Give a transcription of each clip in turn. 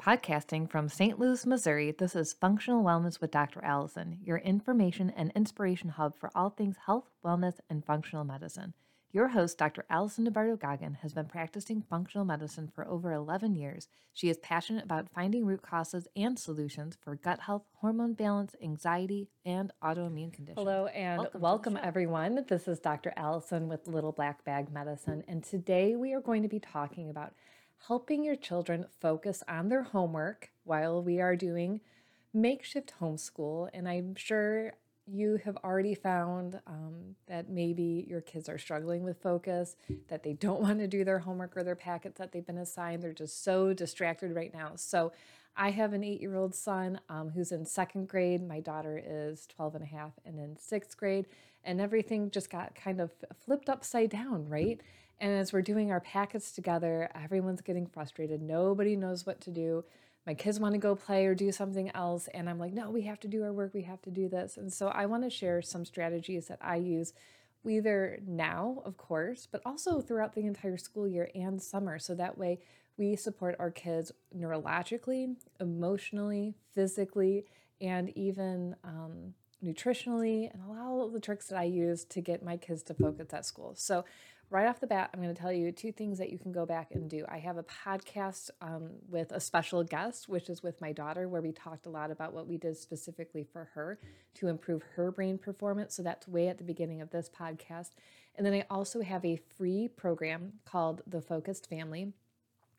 Podcasting from St. Louis, Missouri, this is Functional Wellness with Dr. Allison, your information and inspiration hub for all things health, wellness, and functional medicine. Your host, Dr. Allison DeBardo Goggin, has been practicing functional medicine for over 11 years. She is passionate about finding root causes and solutions for gut health, hormone balance, anxiety, and autoimmune conditions. Hello, and welcome, welcome everyone. This is Dr. Allison with Little Black Bag Medicine, and today we are going to be talking about helping your children focus on their homework while we are doing makeshift homeschool. And I'm sure you have already found um, that maybe your kids are struggling with focus, that they don't want to do their homework or their packets that they've been assigned. They're just so distracted right now. So, I have an eight year old son um, who's in second grade. My daughter is 12 and a half and in sixth grade. And everything just got kind of flipped upside down, right? And as we're doing our packets together, everyone's getting frustrated. Nobody knows what to do. My kids want to go play or do something else. And I'm like, no, we have to do our work. We have to do this. And so I want to share some strategies that I use either now, of course, but also throughout the entire school year and summer. So that way we support our kids neurologically, emotionally, physically, and even um, nutritionally, and a lot of the tricks that I use to get my kids to focus at school. So, right off the bat, I'm going to tell you two things that you can go back and do. I have a podcast um, with a special guest, which is with my daughter, where we talked a lot about what we did specifically for her to improve her brain performance. So that's way at the beginning of this podcast. And then I also have a free program called The Focused Family.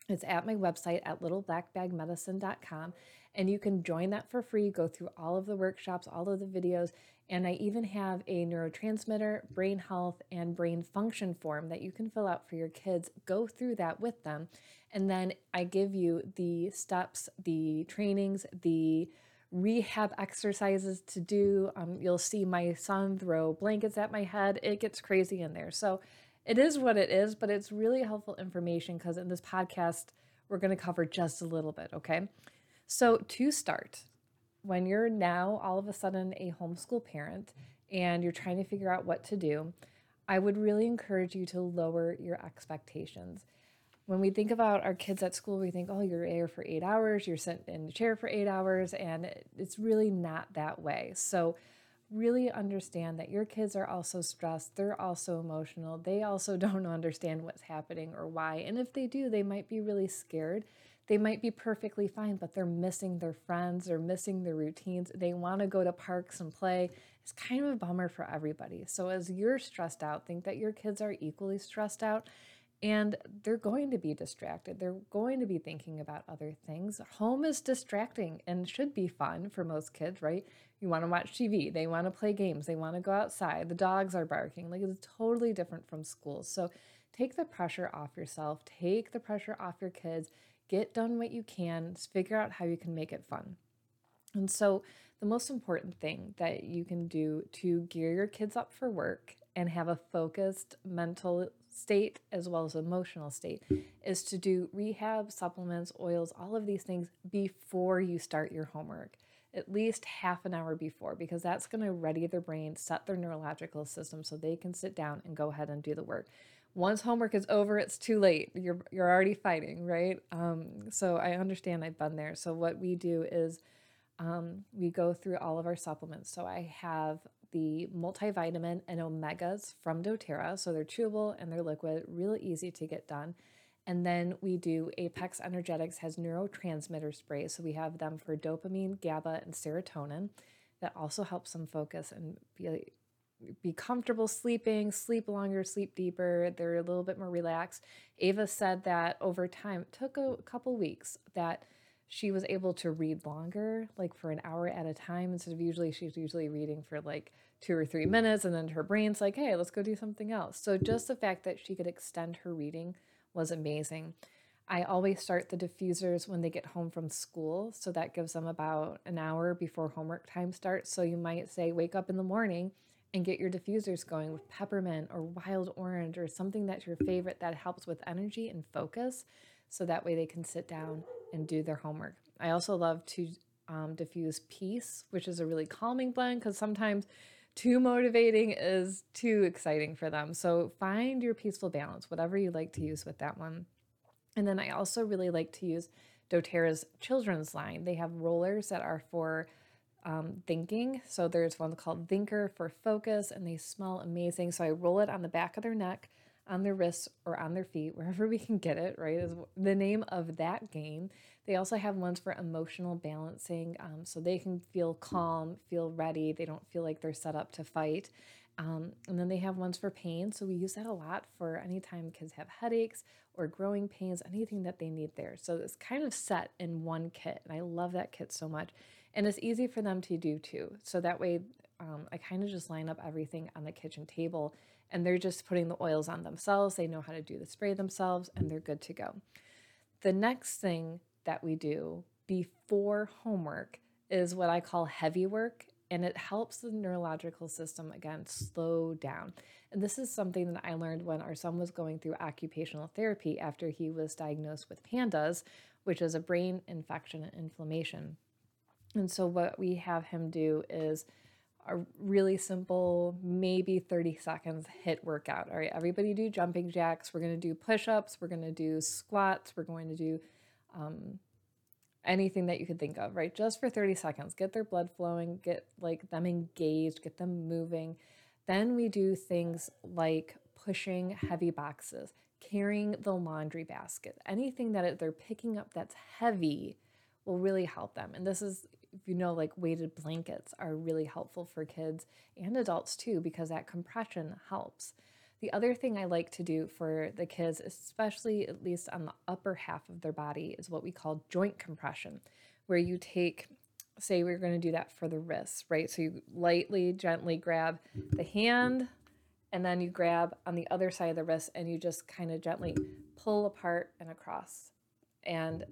It's at my website at littleblackbagmedicine.com. And you can join that for free, go through all of the workshops, all of the videos, and I even have a neurotransmitter, brain health, and brain function form that you can fill out for your kids. Go through that with them. And then I give you the steps, the trainings, the rehab exercises to do. Um, you'll see my son throw blankets at my head. It gets crazy in there. So it is what it is, but it's really helpful information because in this podcast, we're going to cover just a little bit, okay? So, to start, when you're now all of a sudden a homeschool parent and you're trying to figure out what to do, I would really encourage you to lower your expectations. When we think about our kids at school, we think, oh, you're there for eight hours, you're sent in the chair for eight hours, and it's really not that way. So, really understand that your kids are also stressed, they're also emotional, they also don't understand what's happening or why. And if they do, they might be really scared they might be perfectly fine, but they're missing their friends, they're missing their routines. They want to go to parks and play. It's kind of a bummer for everybody. So, as you're stressed out, think that your kids are equally stressed out and they're going to be distracted. They're going to be thinking about other things. Home is distracting and should be fun for most kids, right? You want to watch TV, they want to play games, they want to go outside, the dogs are barking. Like it's totally different from school. So, take the pressure off yourself, take the pressure off your kids get done what you can, figure out how you can make it fun. And so, the most important thing that you can do to gear your kids up for work and have a focused mental state as well as emotional state is to do rehab, supplements, oils, all of these things before you start your homework. At least half an hour before, because that's going to ready their brain, set their neurological system so they can sit down and go ahead and do the work once homework is over it's too late. You're you're already fighting right? Um, so i understand i've been there. So what we do is um, we go through all of our supplements. So i have the multivitamin and omegas from doterra. So they're chewable and they're liquid really easy to get done. And then we do apex energetics has neurotransmitter sprays. So we have them for dopamine gaba and serotonin. That also helps them focus and be be comfortable sleeping, sleep longer, sleep deeper. They're a little bit more relaxed. Ava said that over time, it took a couple weeks that she was able to read longer, like for an hour at a time, instead of usually she's usually reading for like two or three minutes, and then her brain's like, hey, let's go do something else. So just the fact that she could extend her reading was amazing. I always start the diffusers when they get home from school. So that gives them about an hour before homework time starts. So you might say, wake up in the morning and get your diffusers going with peppermint or wild orange or something that's your favorite that helps with energy and focus so that way they can sit down and do their homework. I also love to um, diffuse peace, which is a really calming blend because sometimes too motivating is too exciting for them. So find your peaceful balance, whatever you like to use with that one. And then I also really like to use doTERRA's children's line. They have rollers that are for um, thinking. So there's one called Thinker for focus, and they smell amazing. So I roll it on the back of their neck, on their wrists, or on their feet, wherever we can get it, right? Is the name of that game. They also have ones for emotional balancing, um, so they can feel calm, feel ready. They don't feel like they're set up to fight. Um, and then they have ones for pain. So we use that a lot for anytime kids have headaches or growing pains, anything that they need there. So it's kind of set in one kit. And I love that kit so much. And it's easy for them to do too. So that way, um, I kind of just line up everything on the kitchen table and they're just putting the oils on themselves. They know how to do the spray themselves and they're good to go. The next thing that we do before homework is what I call heavy work and it helps the neurological system again slow down. And this is something that I learned when our son was going through occupational therapy after he was diagnosed with PANDAS, which is a brain infection and inflammation. And so, what we have him do is a really simple, maybe 30 seconds HIIT workout. All right, everybody do jumping jacks. We're going to do push ups. We're going to do squats. We're going to do um, anything that you could think of, right? Just for 30 seconds. Get their blood flowing, get like them engaged, get them moving. Then we do things like pushing heavy boxes, carrying the laundry basket, anything that they're picking up that's heavy will really help them. And this is, you know, like weighted blankets are really helpful for kids and adults too, because that compression helps. The other thing I like to do for the kids, especially at least on the upper half of their body, is what we call joint compression, where you take, say, we're going to do that for the wrists, right? So you lightly, gently grab the hand, and then you grab on the other side of the wrist, and you just kind of gently pull apart and across, and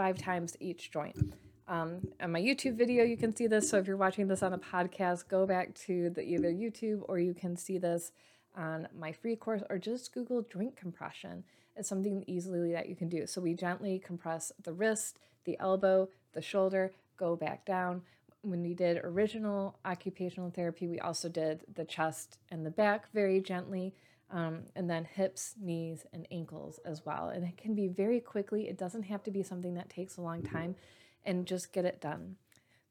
five times each joint. Um, on my YouTube video, you can see this. So if you're watching this on a podcast, go back to the either YouTube or you can see this on my free course or just Google joint compression. It's something easily that you can do. So we gently compress the wrist, the elbow, the shoulder, go back down. When we did original occupational therapy, we also did the chest and the back very gently, um, and then hips, knees, and ankles as well. And it can be very quickly, it doesn't have to be something that takes a long time, and just get it done.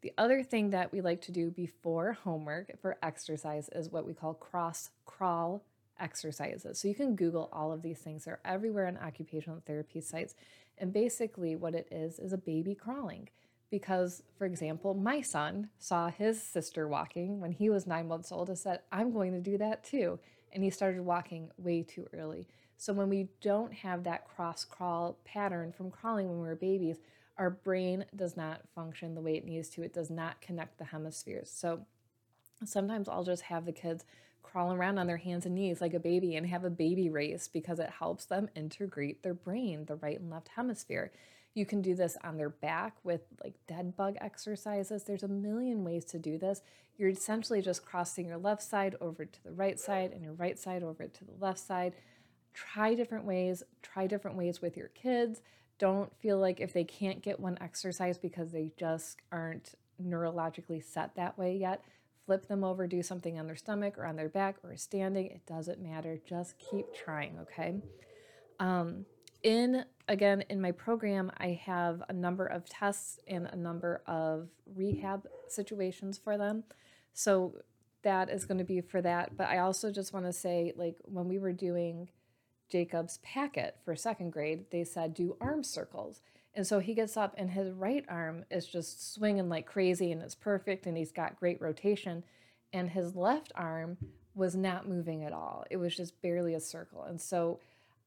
The other thing that we like to do before homework for exercise is what we call cross crawl exercises. So you can Google all of these things. They're everywhere on occupational therapy sites. And basically, what it is is a baby crawling. Because, for example, my son saw his sister walking when he was nine months old and said, I'm going to do that too. And he started walking way too early. So, when we don't have that cross crawl pattern from crawling when we were babies, our brain does not function the way it needs to. It does not connect the hemispheres. So sometimes I'll just have the kids crawl around on their hands and knees like a baby and have a baby race because it helps them integrate their brain, the right and left hemisphere. You can do this on their back with like dead bug exercises. There's a million ways to do this. You're essentially just crossing your left side over to the right side and your right side over to the left side. Try different ways, try different ways with your kids don't feel like if they can't get one exercise because they just aren't neurologically set that way yet, flip them over, do something on their stomach or on their back or standing. It doesn't matter. Just keep trying, okay? Um, in again in my program i have a number of tests and a number of rehab situations for them so that is going to be for that but i also just want to say like when we were doing Jacob's packet for second grade, they said do arm circles. And so he gets up and his right arm is just swinging like crazy and it's perfect and he's got great rotation. And his left arm was not moving at all. It was just barely a circle. And so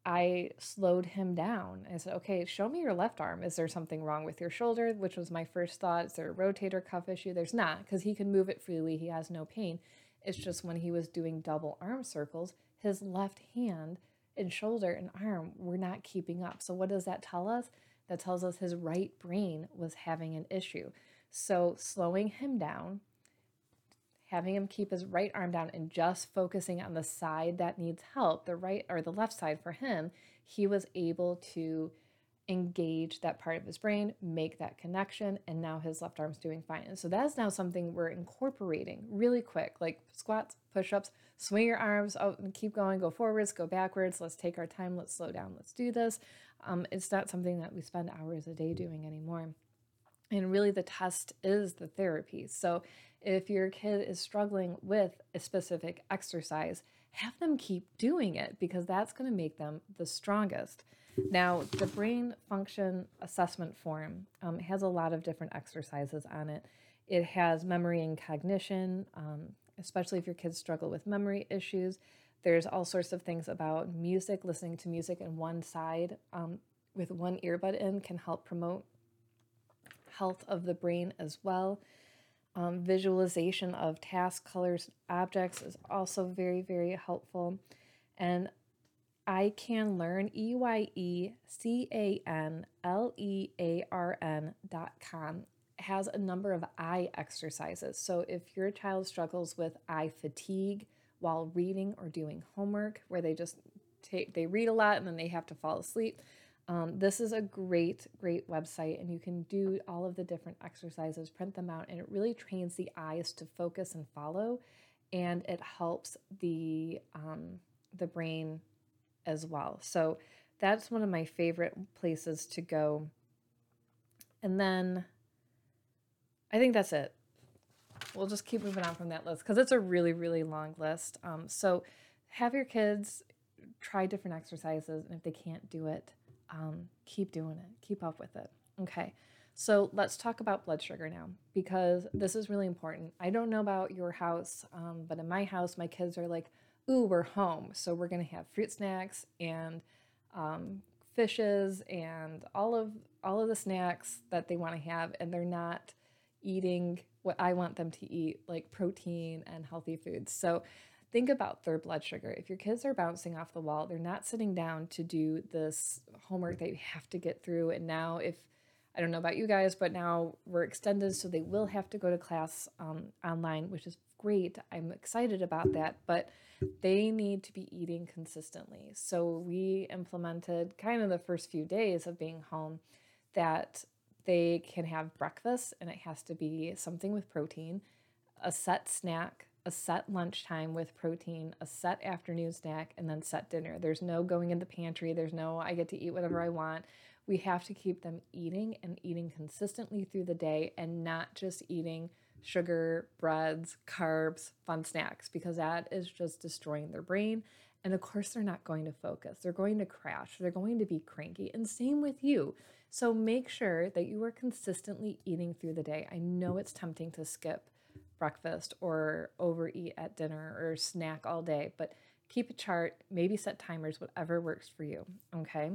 I slowed him down. I said, okay, show me your left arm. Is there something wrong with your shoulder? Which was my first thought. Is there a rotator cuff issue? There's not because he can move it freely. He has no pain. It's just when he was doing double arm circles, his left hand and shoulder and arm were not keeping up. So, what does that tell us? That tells us his right brain was having an issue. So, slowing him down, having him keep his right arm down, and just focusing on the side that needs help, the right or the left side for him, he was able to engage that part of his brain, make that connection, and now his left arm's doing fine. And so that's now something we're incorporating really quick, like squats, push ups, swing your arms out and keep going, go forwards, go backwards. Let's take our time, let's slow down, let's do this. Um, it's not something that we spend hours a day doing anymore. And really, the test is the therapy. So, if your kid is struggling with a specific exercise, have them keep doing it because that's going to make them the strongest. Now, the brain function assessment form um, has a lot of different exercises on it. It has memory and cognition, um, especially if your kids struggle with memory issues. There's all sorts of things about music, listening to music in one side um, with one earbud in can help promote health of the brain as well. Um, visualization of task colors, objects is also very, very helpful. And Eye Can Learn, E Y E C A N L E A R N dot com has a number of eye exercises. So if your child struggles with eye fatigue while reading or doing homework, where they just take, they read a lot and then they have to fall asleep, um, this is a great, great website, and you can do all of the different exercises, print them out, and it really trains the eyes to focus and follow, and it helps the um, the brain as well. So that's one of my favorite places to go. And then I think that's it. We'll just keep moving on from that list because it's a really, really long list. Um, so have your kids try different exercises, and if they can't do it, um, keep doing it, keep up with it. Okay. So let's talk about blood sugar now because this is really important. I don't know about your house, um, but in my house, my kids are like, ooh, we're home. So we're going to have fruit snacks and um, fishes and all of all of the snacks that they want to have and they're not eating what I want them to eat like protein and healthy foods. So think about their blood sugar. If your kids are bouncing off the wall, they're not sitting down to do this homework that you have to get through. And now, if I don't know about you guys, but now we're extended, so they will have to go to class um, online, which is great. I'm excited about that, but they need to be eating consistently. So we implemented kind of the first few days of being home that they can have breakfast and it has to be something with protein, a set snack a set lunchtime with protein, a set afternoon snack, and then set dinner. There's no going in the pantry. There's no, I get to eat whatever I want. We have to keep them eating and eating consistently through the day and not just eating sugar, breads, carbs, fun snacks, because that is just destroying their brain. And of course, they're not going to focus. They're going to crash. They're going to be cranky. And same with you. So make sure that you are consistently eating through the day. I know it's tempting to skip breakfast or overeat at dinner or snack all day, but keep a chart, maybe set timers, whatever works for you. Okay.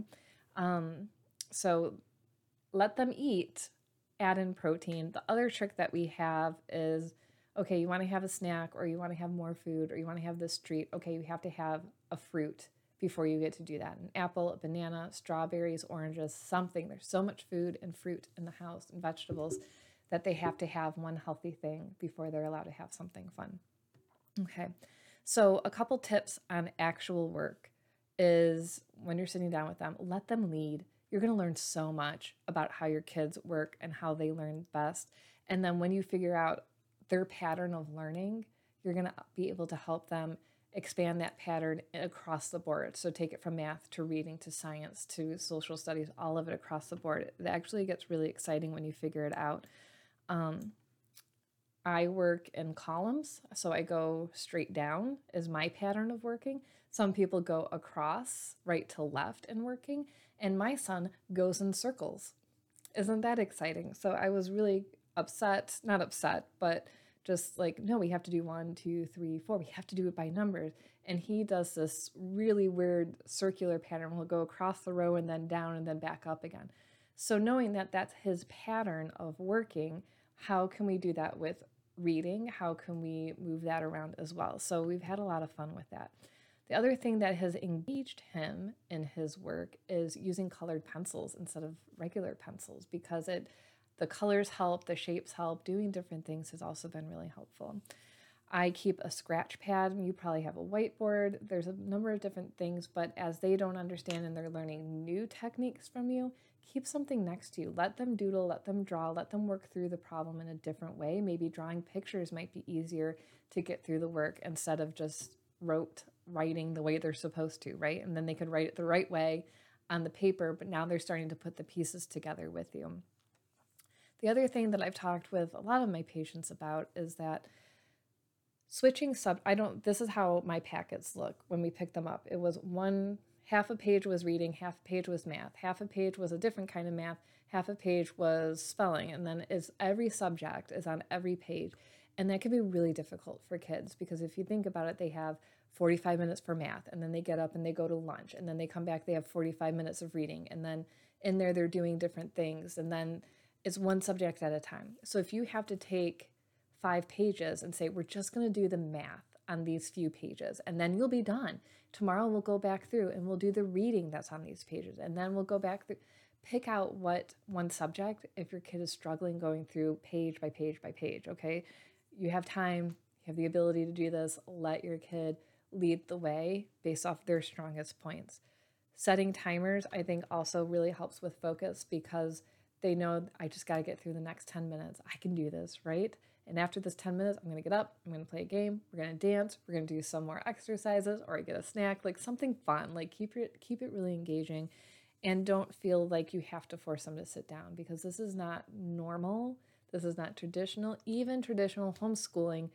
Um, so let them eat, add in protein. The other trick that we have is okay, you want to have a snack or you want to have more food or you want to have this treat. Okay, you have to have a fruit before you get to do that an apple, a banana, strawberries, oranges, something. There's so much food and fruit in the house and vegetables that they have to have one healthy thing before they're allowed to have something fun. Okay, so a couple tips on actual work is when you're sitting down with them, let them lead. You're going to learn so much about how your kids work and how they learn best. And then when you figure out their pattern of learning, you're going to be able to help them expand that pattern across the board. So take it from math to reading to science to social studies, all of it across the board. It actually gets really exciting when you figure it out. Um, I work in columns, so I go straight down is my pattern of working. Some people go across, right to left in working, and my son goes in circles. Isn't that exciting? So I was really upset, not upset, but just like, no, we have to do one, two, three, four. We have to do it by numbers. And he does this really weird circular pattern. We'll go across the row and then down and then back up again. So knowing that that's his pattern of working, how can we do that with reading? How can we move that around as well? So we've had a lot of fun with that. The other thing that has engaged him in his work is using colored pencils instead of regular pencils because it the colors help, the shapes help, doing different things has also been really helpful. I keep a scratch pad. You probably have a whiteboard. There's a number of different things, but as they don't understand and they're learning new techniques from you, keep something next to you. Let them doodle, let them draw, let them work through the problem in a different way. Maybe drawing pictures might be easier to get through the work instead of just rote writing the way they're supposed to, right? And then they could write it the right way on the paper, but now they're starting to put the pieces together with you. The other thing that I've talked with a lot of my patients about is that switching sub I don't this is how my packets look when we pick them up. It was one half a page was reading, half a page was math, half a page was a different kind of math, half a page was spelling, and then is every subject is on every page. And that can be really difficult for kids because if you think about it, they have 45 minutes for math, and then they get up and they go to lunch, and then they come back, they have 45 minutes of reading, and then in there they're doing different things, and then it's one subject at a time. So if you have to take five pages and say, we're just going to do the math on these few pages, and then you'll be done. Tomorrow we'll go back through and we'll do the reading that's on these pages, and then we'll go back through. Pick out what one subject if your kid is struggling going through page by page by page, okay? You have time, you have the ability to do this. Let your kid lead the way based off their strongest points. Setting timers, I think, also really helps with focus because they know I just got to get through the next 10 minutes. I can do this, right? And after this 10 minutes, I'm to get up, I'm to play a game, we're to dance, we're to do some more exercises or I get a snack, like something fun. Like keep it keep it really engaging and don't feel like you have to force them to sit down because this is not normal. This is not traditional. Even traditional homeschooling,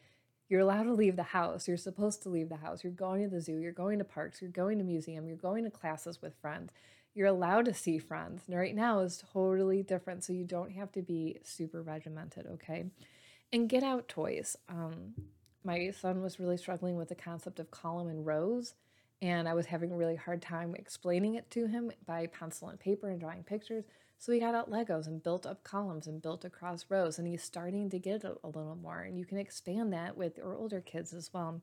you're allowed to leave the house. You're supposed to leave the house. You're going to the zoo, you're going to parks, you're going to museum, you're going to classes with friends you're allowed to see friends. And right now is totally different. So you don't have to be super regimented, okay? And get out toys. Um, my son was really struggling with the concept of column and rows. And I was having a really hard time explaining it to him by pencil and paper and drawing pictures. So we got out Legos and built up columns and built across rows. And he's starting to get a, a little more. And you can expand that with your older kids as well.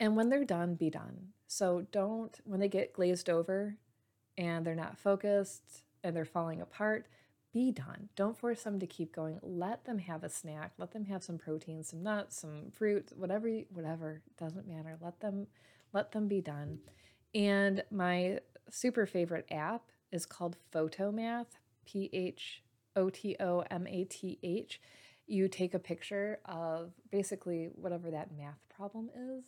And when they're done, be done. So don't, when they get glazed over, and they're not focused and they're falling apart, be done. Don't force them to keep going. Let them have a snack. Let them have some protein, some nuts, some fruit, whatever, whatever. Doesn't matter. Let them, let them be done. And my super favorite app is called Photomath. P H O T O M A T H. You take a picture of basically whatever that math problem is,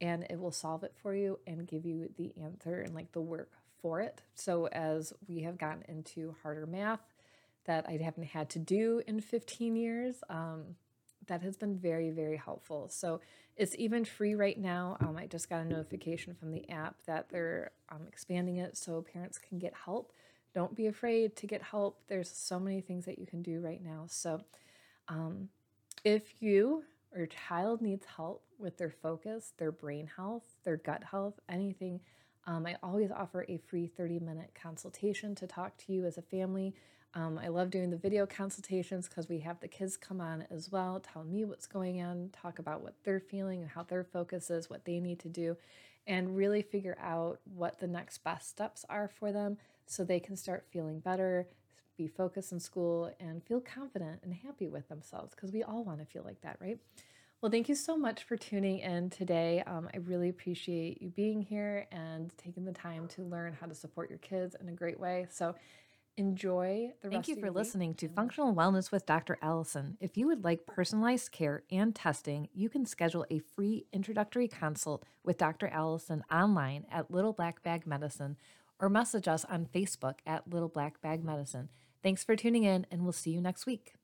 and it will solve it for you and give you the answer and like the work for it. So as we have gotten into harder math that I haven't had to do in 15 years, um, that has been very, very helpful. So it's even free right now. Um, I just got a notification from the app that they're um, expanding it so parents can get help. Don't be afraid to get help. There's so many things that you can do right now. So um, if you or your child needs help with their focus, their brain health, their gut health, anything, um, I always offer a free 30 minute consultation to talk to you as a family. Um, I love doing the video consultations because we have the kids come on as well, tell me what's going on, talk about what they're feeling and how their focus is, what they need to do, and really figure out what the next best steps are for them so they can start feeling better, be focused in school, and feel confident and happy with themselves because we all want to feel like that, right? Well, thank you so much for tuning in today. Um, I really appreciate you being here and taking the time to learn how to support your kids in a great way. So, enjoy the Thank you for listening to Functional Wellness with Dr. Allison. If you would like personalized care and testing, you can schedule a free introductory consult with Dr. Allison online at Little Black Bag Medicine or message us on Facebook at Little Black Bag Medicine. Thanks for tuning in, and we'll see you next week.